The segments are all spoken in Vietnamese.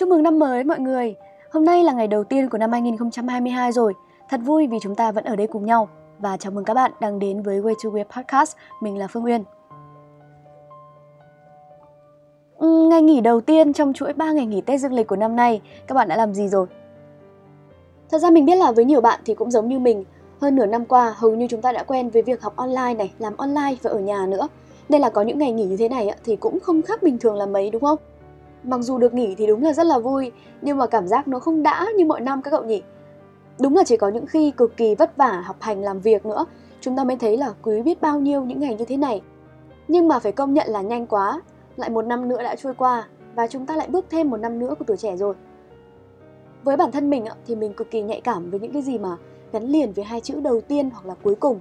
Chúc mừng năm mới mọi người! Hôm nay là ngày đầu tiên của năm 2022 rồi. Thật vui vì chúng ta vẫn ở đây cùng nhau. Và chào mừng các bạn đang đến với Way to Way Podcast. Mình là Phương Uyên. Ngày nghỉ đầu tiên trong chuỗi 3 ngày nghỉ Tết dương lịch của năm nay, các bạn đã làm gì rồi? Thật ra mình biết là với nhiều bạn thì cũng giống như mình, hơn nửa năm qua hầu như chúng ta đã quen với việc học online này, làm online và ở nhà nữa. Nên là có những ngày nghỉ như thế này thì cũng không khác bình thường là mấy đúng không? Mặc dù được nghỉ thì đúng là rất là vui, nhưng mà cảm giác nó không đã như mọi năm các cậu nhỉ. Đúng là chỉ có những khi cực kỳ vất vả học hành làm việc nữa, chúng ta mới thấy là quý biết bao nhiêu những ngày như thế này. Nhưng mà phải công nhận là nhanh quá, lại một năm nữa đã trôi qua và chúng ta lại bước thêm một năm nữa của tuổi trẻ rồi. Với bản thân mình thì mình cực kỳ nhạy cảm với những cái gì mà gắn liền với hai chữ đầu tiên hoặc là cuối cùng.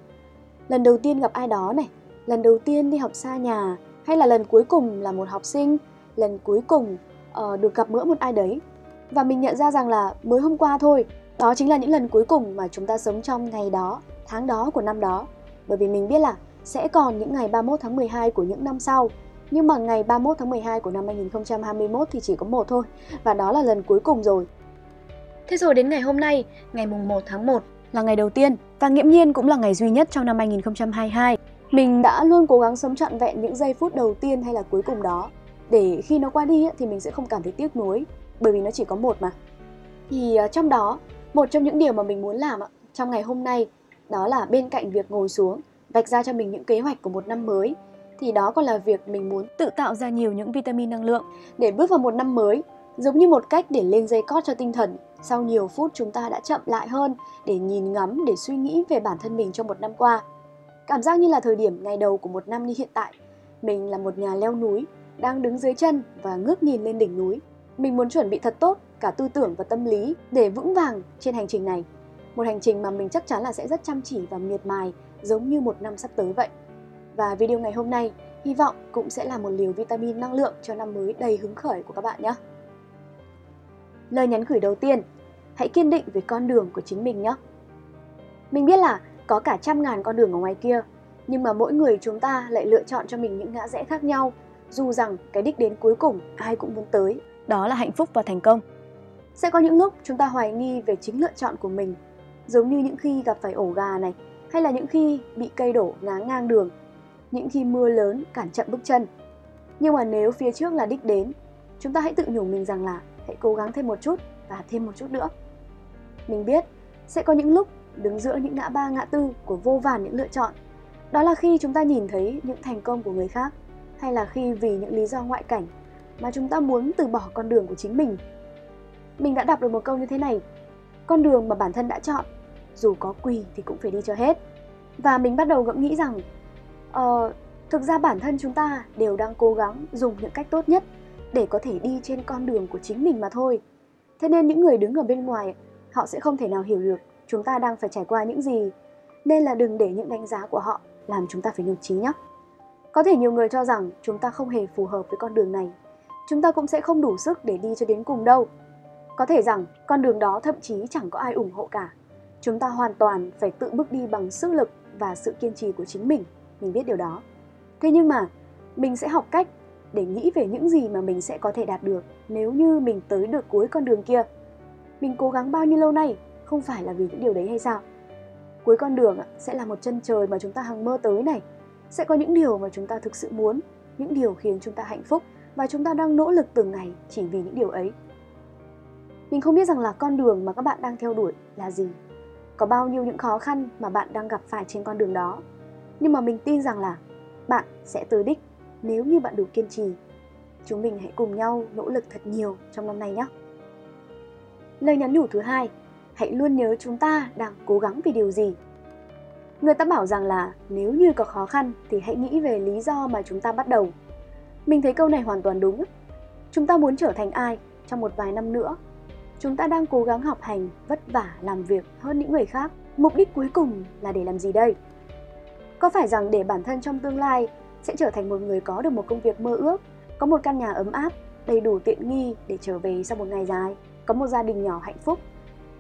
Lần đầu tiên gặp ai đó này, lần đầu tiên đi học xa nhà hay là lần cuối cùng là một học sinh lần cuối cùng uh, được gặp gỡ một ai đấy. Và mình nhận ra rằng là mới hôm qua thôi đó chính là những lần cuối cùng mà chúng ta sống trong ngày đó tháng đó của năm đó. Bởi vì mình biết là sẽ còn những ngày 31 tháng 12 của những năm sau. Nhưng mà ngày 31 tháng 12 của năm 2021 thì chỉ có một thôi và đó là lần cuối cùng rồi. Thế rồi đến ngày hôm nay, ngày mùng 1 tháng 1 là ngày đầu tiên và nghiễm nhiên cũng là ngày duy nhất trong năm 2022. Mình đã luôn cố gắng sống trọn vẹn những giây phút đầu tiên hay là cuối cùng đó để khi nó qua đi thì mình sẽ không cảm thấy tiếc nuối, bởi vì nó chỉ có một mà. Thì ờ, trong đó, một trong những điều mà mình muốn làm trong ngày hôm nay, đó là bên cạnh việc ngồi xuống, vạch ra cho mình những kế hoạch của một năm mới, thì đó còn là việc mình muốn tự tạo ra nhiều những vitamin năng lượng. Để bước vào một năm mới, giống như một cách để lên dây cót cho tinh thần, sau nhiều phút chúng ta đã chậm lại hơn để nhìn ngắm, để suy nghĩ về bản thân mình trong một năm qua. Cảm giác như là thời điểm ngày đầu của một năm như hiện tại, mình là một nhà leo núi đang đứng dưới chân và ngước nhìn lên đỉnh núi. Mình muốn chuẩn bị thật tốt cả tư tưởng và tâm lý để vững vàng trên hành trình này. Một hành trình mà mình chắc chắn là sẽ rất chăm chỉ và miệt mài giống như một năm sắp tới vậy. Và video ngày hôm nay hy vọng cũng sẽ là một liều vitamin năng lượng cho năm mới đầy hứng khởi của các bạn nhé. Lời nhắn gửi đầu tiên, hãy kiên định về con đường của chính mình nhé. Mình biết là có cả trăm ngàn con đường ở ngoài kia, nhưng mà mỗi người chúng ta lại lựa chọn cho mình những ngã rẽ khác nhau dù rằng cái đích đến cuối cùng ai cũng muốn tới, đó là hạnh phúc và thành công. Sẽ có những lúc chúng ta hoài nghi về chính lựa chọn của mình, giống như những khi gặp phải ổ gà này, hay là những khi bị cây đổ ngá ngang đường, những khi mưa lớn cản chậm bước chân. Nhưng mà nếu phía trước là đích đến, chúng ta hãy tự nhủ mình rằng là hãy cố gắng thêm một chút và thêm một chút nữa. Mình biết sẽ có những lúc đứng giữa những ngã ba ngã tư của vô vàn những lựa chọn. Đó là khi chúng ta nhìn thấy những thành công của người khác hay là khi vì những lý do ngoại cảnh mà chúng ta muốn từ bỏ con đường của chính mình. Mình đã đọc được một câu như thế này, con đường mà bản thân đã chọn, dù có quỳ thì cũng phải đi cho hết. Và mình bắt đầu ngẫm nghĩ rằng, uh, thực ra bản thân chúng ta đều đang cố gắng dùng những cách tốt nhất để có thể đi trên con đường của chính mình mà thôi. Thế nên những người đứng ở bên ngoài, họ sẽ không thể nào hiểu được chúng ta đang phải trải qua những gì. Nên là đừng để những đánh giá của họ làm chúng ta phải nhục trí nhé. Có thể nhiều người cho rằng chúng ta không hề phù hợp với con đường này. Chúng ta cũng sẽ không đủ sức để đi cho đến cùng đâu. Có thể rằng, con đường đó thậm chí chẳng có ai ủng hộ cả. Chúng ta hoàn toàn phải tự bước đi bằng sức lực và sự kiên trì của chính mình. Mình biết điều đó. Thế nhưng mà, mình sẽ học cách để nghĩ về những gì mà mình sẽ có thể đạt được nếu như mình tới được cuối con đường kia. Mình cố gắng bao nhiêu lâu nay không phải là vì những điều đấy hay sao? Cuối con đường sẽ là một chân trời mà chúng ta hằng mơ tới này sẽ có những điều mà chúng ta thực sự muốn, những điều khiến chúng ta hạnh phúc và chúng ta đang nỗ lực từng ngày chỉ vì những điều ấy. Mình không biết rằng là con đường mà các bạn đang theo đuổi là gì. Có bao nhiêu những khó khăn mà bạn đang gặp phải trên con đường đó. Nhưng mà mình tin rằng là bạn sẽ tới đích nếu như bạn đủ kiên trì. Chúng mình hãy cùng nhau nỗ lực thật nhiều trong năm nay nhé. Lời nhắn nhủ thứ hai, hãy luôn nhớ chúng ta đang cố gắng vì điều gì. Người ta bảo rằng là nếu như có khó khăn thì hãy nghĩ về lý do mà chúng ta bắt đầu. Mình thấy câu này hoàn toàn đúng. Chúng ta muốn trở thành ai trong một vài năm nữa? Chúng ta đang cố gắng học hành, vất vả làm việc hơn những người khác. Mục đích cuối cùng là để làm gì đây? Có phải rằng để bản thân trong tương lai sẽ trở thành một người có được một công việc mơ ước, có một căn nhà ấm áp, đầy đủ tiện nghi để trở về sau một ngày dài, có một gia đình nhỏ hạnh phúc,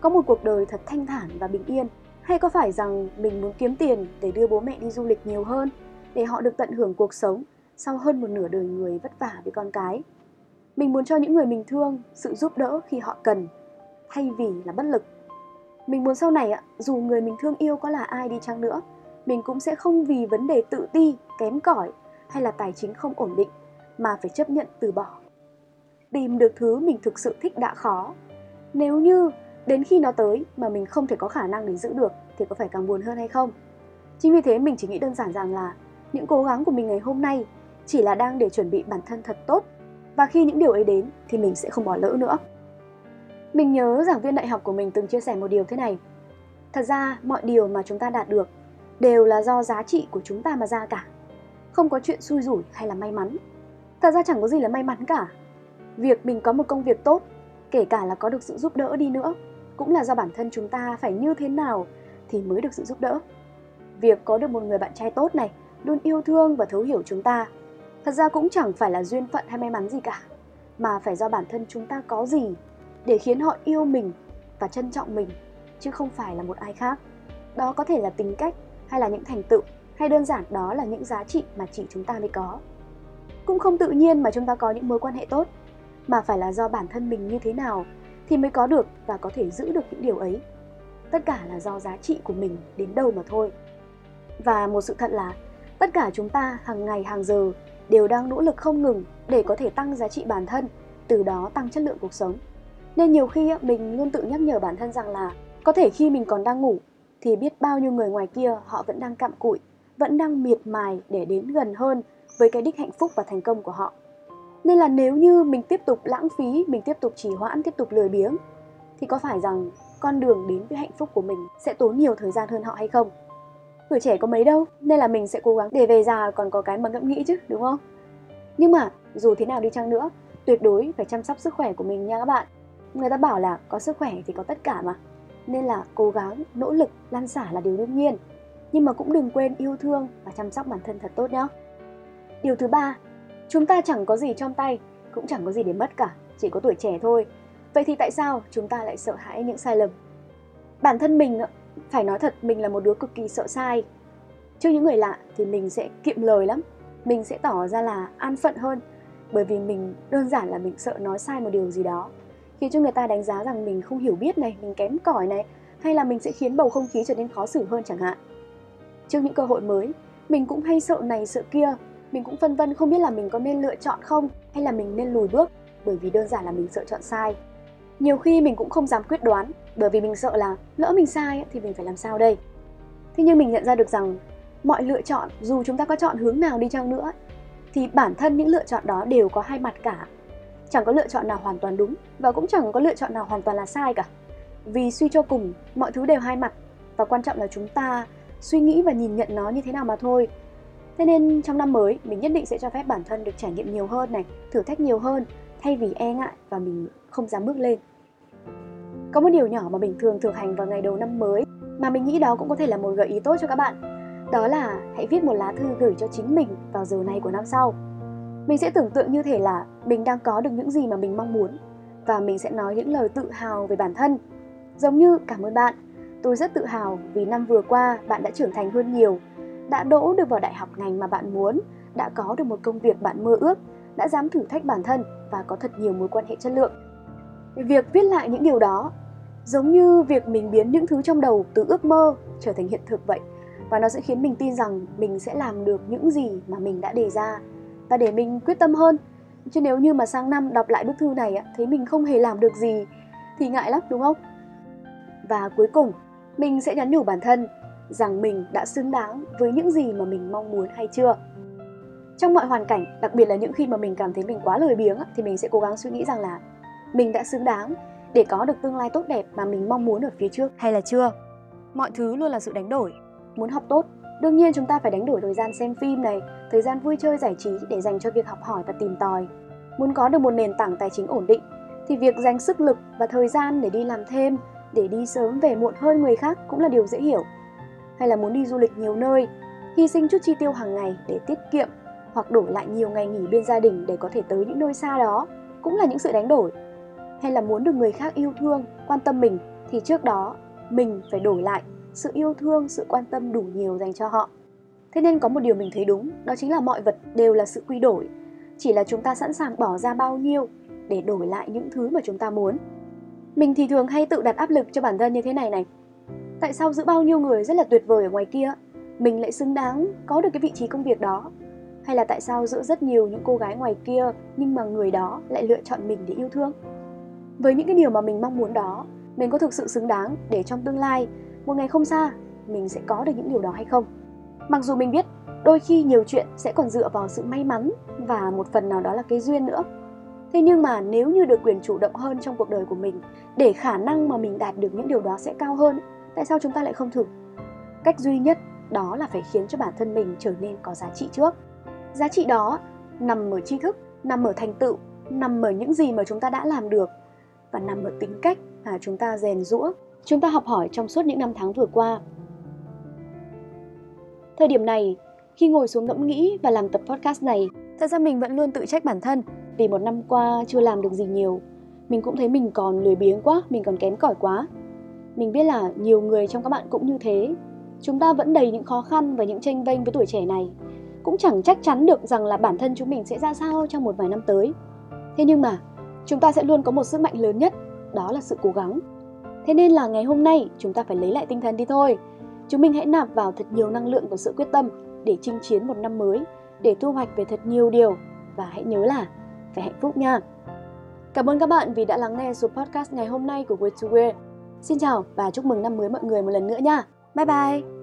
có một cuộc đời thật thanh thản và bình yên hay có phải rằng mình muốn kiếm tiền để đưa bố mẹ đi du lịch nhiều hơn, để họ được tận hưởng cuộc sống sau hơn một nửa đời người vất vả với con cái? Mình muốn cho những người mình thương sự giúp đỡ khi họ cần, thay vì là bất lực. Mình muốn sau này dù người mình thương yêu có là ai đi chăng nữa, mình cũng sẽ không vì vấn đề tự ti, kém cỏi hay là tài chính không ổn định mà phải chấp nhận từ bỏ. Tìm được thứ mình thực sự thích đã khó. Nếu như đến khi nó tới mà mình không thể có khả năng để giữ được thì có phải càng buồn hơn hay không? Chính vì thế mình chỉ nghĩ đơn giản rằng là những cố gắng của mình ngày hôm nay chỉ là đang để chuẩn bị bản thân thật tốt và khi những điều ấy đến thì mình sẽ không bỏ lỡ nữa. Mình nhớ giảng viên đại học của mình từng chia sẻ một điều thế này. Thật ra mọi điều mà chúng ta đạt được đều là do giá trị của chúng ta mà ra cả. Không có chuyện xui rủi hay là may mắn. Thật ra chẳng có gì là may mắn cả. Việc mình có một công việc tốt, kể cả là có được sự giúp đỡ đi nữa, cũng là do bản thân chúng ta phải như thế nào thì mới được sự giúp đỡ. Việc có được một người bạn trai tốt này, luôn yêu thương và thấu hiểu chúng ta, thật ra cũng chẳng phải là duyên phận hay may mắn gì cả, mà phải do bản thân chúng ta có gì để khiến họ yêu mình và trân trọng mình, chứ không phải là một ai khác. Đó có thể là tính cách hay là những thành tựu hay đơn giản đó là những giá trị mà chỉ chúng ta mới có. Cũng không tự nhiên mà chúng ta có những mối quan hệ tốt, mà phải là do bản thân mình như thế nào thì mới có được và có thể giữ được những điều ấy. Tất cả là do giá trị của mình đến đâu mà thôi. Và một sự thật là tất cả chúng ta hàng ngày hàng giờ đều đang nỗ lực không ngừng để có thể tăng giá trị bản thân, từ đó tăng chất lượng cuộc sống. Nên nhiều khi mình luôn tự nhắc nhở bản thân rằng là có thể khi mình còn đang ngủ thì biết bao nhiêu người ngoài kia họ vẫn đang cặm cụi, vẫn đang miệt mài để đến gần hơn với cái đích hạnh phúc và thành công của họ. Nên là nếu như mình tiếp tục lãng phí, mình tiếp tục trì hoãn, tiếp tục lười biếng thì có phải rằng con đường đến với hạnh phúc của mình sẽ tốn nhiều thời gian hơn họ hay không? Tuổi trẻ có mấy đâu, nên là mình sẽ cố gắng để về già còn có cái mà ngẫm nghĩ chứ, đúng không? Nhưng mà dù thế nào đi chăng nữa, tuyệt đối phải chăm sóc sức khỏe của mình nha các bạn. Người ta bảo là có sức khỏe thì có tất cả mà. Nên là cố gắng, nỗ lực, lan xả là điều đương nhiên. Nhưng mà cũng đừng quên yêu thương và chăm sóc bản thân thật tốt nhé. Điều thứ ba, chúng ta chẳng có gì trong tay, cũng chẳng có gì để mất cả, chỉ có tuổi trẻ thôi. Vậy thì tại sao chúng ta lại sợ hãi những sai lầm? Bản thân mình, phải nói thật, mình là một đứa cực kỳ sợ sai. Trước những người lạ thì mình sẽ kiệm lời lắm, mình sẽ tỏ ra là an phận hơn bởi vì mình đơn giản là mình sợ nói sai một điều gì đó khiến cho người ta đánh giá rằng mình không hiểu biết này mình kém cỏi này hay là mình sẽ khiến bầu không khí trở nên khó xử hơn chẳng hạn trước những cơ hội mới mình cũng hay sợ này sợ kia mình cũng phân vân không biết là mình có nên lựa chọn không hay là mình nên lùi bước bởi vì đơn giản là mình sợ chọn sai. Nhiều khi mình cũng không dám quyết đoán bởi vì mình sợ là lỡ mình sai thì mình phải làm sao đây? Thế nhưng mình nhận ra được rằng mọi lựa chọn, dù chúng ta có chọn hướng nào đi chăng nữa, thì bản thân những lựa chọn đó đều có hai mặt cả. Chẳng có lựa chọn nào hoàn toàn đúng và cũng chẳng có lựa chọn nào hoàn toàn là sai cả. Vì suy cho cùng, mọi thứ đều hai mặt và quan trọng là chúng ta suy nghĩ và nhìn nhận nó như thế nào mà thôi thế nên trong năm mới, mình nhất định sẽ cho phép bản thân được trải nghiệm nhiều hơn này, thử thách nhiều hơn, thay vì e ngại và mình không dám bước lên. Có một điều nhỏ mà mình thường thực hành vào ngày đầu năm mới, mà mình nghĩ đó cũng có thể là một gợi ý tốt cho các bạn. Đó là hãy viết một lá thư gửi cho chính mình vào giờ này của năm sau. Mình sẽ tưởng tượng như thể là mình đang có được những gì mà mình mong muốn, và mình sẽ nói những lời tự hào về bản thân. Giống như, cảm ơn bạn, tôi rất tự hào vì năm vừa qua bạn đã trưởng thành hơn nhiều đã đỗ được vào đại học ngành mà bạn muốn, đã có được một công việc bạn mơ ước, đã dám thử thách bản thân và có thật nhiều mối quan hệ chất lượng. Việc viết lại những điều đó, giống như việc mình biến những thứ trong đầu từ ước mơ trở thành hiện thực vậy. Và nó sẽ khiến mình tin rằng mình sẽ làm được những gì mà mình đã đề ra. Và để mình quyết tâm hơn, chứ nếu như mà sang năm đọc lại bức thư này thấy mình không hề làm được gì, thì ngại lắm, đúng không? Và cuối cùng, mình sẽ nhắn nhủ bản thân rằng mình đã xứng đáng với những gì mà mình mong muốn hay chưa. Trong mọi hoàn cảnh đặc biệt là những khi mà mình cảm thấy mình quá lười biếng thì mình sẽ cố gắng suy nghĩ rằng là mình đã xứng đáng để có được tương lai tốt đẹp mà mình mong muốn ở phía trước. Hay là chưa? Mọi thứ luôn là sự đánh đổi. Muốn học tốt đương nhiên chúng ta phải đánh đổi thời gian xem phim này thời gian vui chơi giải trí để dành cho việc học hỏi và tìm tòi. Muốn có được một nền tảng tài chính ổn định thì việc dành sức lực và thời gian để đi làm thêm để đi sớm về muộn hơn người khác cũng là điều dễ hiểu hay là muốn đi du lịch nhiều nơi, hy sinh chút chi tiêu hàng ngày để tiết kiệm hoặc đổi lại nhiều ngày nghỉ bên gia đình để có thể tới những nơi xa đó cũng là những sự đánh đổi hay là muốn được người khác yêu thương, quan tâm mình thì trước đó mình phải đổi lại sự yêu thương, sự quan tâm đủ nhiều dành cho họ thế nên có một điều mình thấy đúng, đó chính là mọi vật đều là sự quy đổi chỉ là chúng ta sẵn sàng bỏ ra bao nhiêu để đổi lại những thứ mà chúng ta muốn. Mình thì thường hay tự đặt áp lực cho bản thân như thế này này. Tại sao giữa bao nhiêu người rất là tuyệt vời ở ngoài kia, mình lại xứng đáng có được cái vị trí công việc đó? Hay là tại sao giữa rất nhiều những cô gái ngoài kia nhưng mà người đó lại lựa chọn mình để yêu thương? Với những cái điều mà mình mong muốn đó, mình có thực sự xứng đáng để trong tương lai, một ngày không xa, mình sẽ có được những điều đó hay không? Mặc dù mình biết đôi khi nhiều chuyện sẽ còn dựa vào sự may mắn và một phần nào đó là cái duyên nữa thế nhưng mà nếu như được quyền chủ động hơn trong cuộc đời của mình để khả năng mà mình đạt được những điều đó sẽ cao hơn tại sao chúng ta lại không thử? Cách duy nhất đó là phải khiến cho bản thân mình trở nên có giá trị trước. Giá trị đó nằm ở tri thức, nằm ở thành tựu, nằm ở những gì mà chúng ta đã làm được và nằm ở tính cách mà chúng ta rèn rũa chúng ta học hỏi trong suốt những năm tháng vừa qua. Thời điểm này, khi ngồi xuống ngẫm nghĩ và làm tập podcast này, thật ra mình vẫn luôn tự trách bản thân vì một năm qua chưa làm được gì nhiều. Mình cũng thấy mình còn lười biếng quá, mình còn kém cỏi quá mình biết là nhiều người trong các bạn cũng như thế. Chúng ta vẫn đầy những khó khăn và những tranh vênh với tuổi trẻ này. Cũng chẳng chắc chắn được rằng là bản thân chúng mình sẽ ra sao trong một vài năm tới. Thế nhưng mà, chúng ta sẽ luôn có một sức mạnh lớn nhất, đó là sự cố gắng. Thế nên là ngày hôm nay, chúng ta phải lấy lại tinh thần đi thôi. Chúng mình hãy nạp vào thật nhiều năng lượng và sự quyết tâm để chinh chiến một năm mới, để thu hoạch về thật nhiều điều. Và hãy nhớ là, phải hạnh phúc nha. Cảm ơn các bạn vì đã lắng nghe số podcast ngày hôm nay của Way to Wear. Xin chào và chúc mừng năm mới mọi người một lần nữa nha. Bye bye!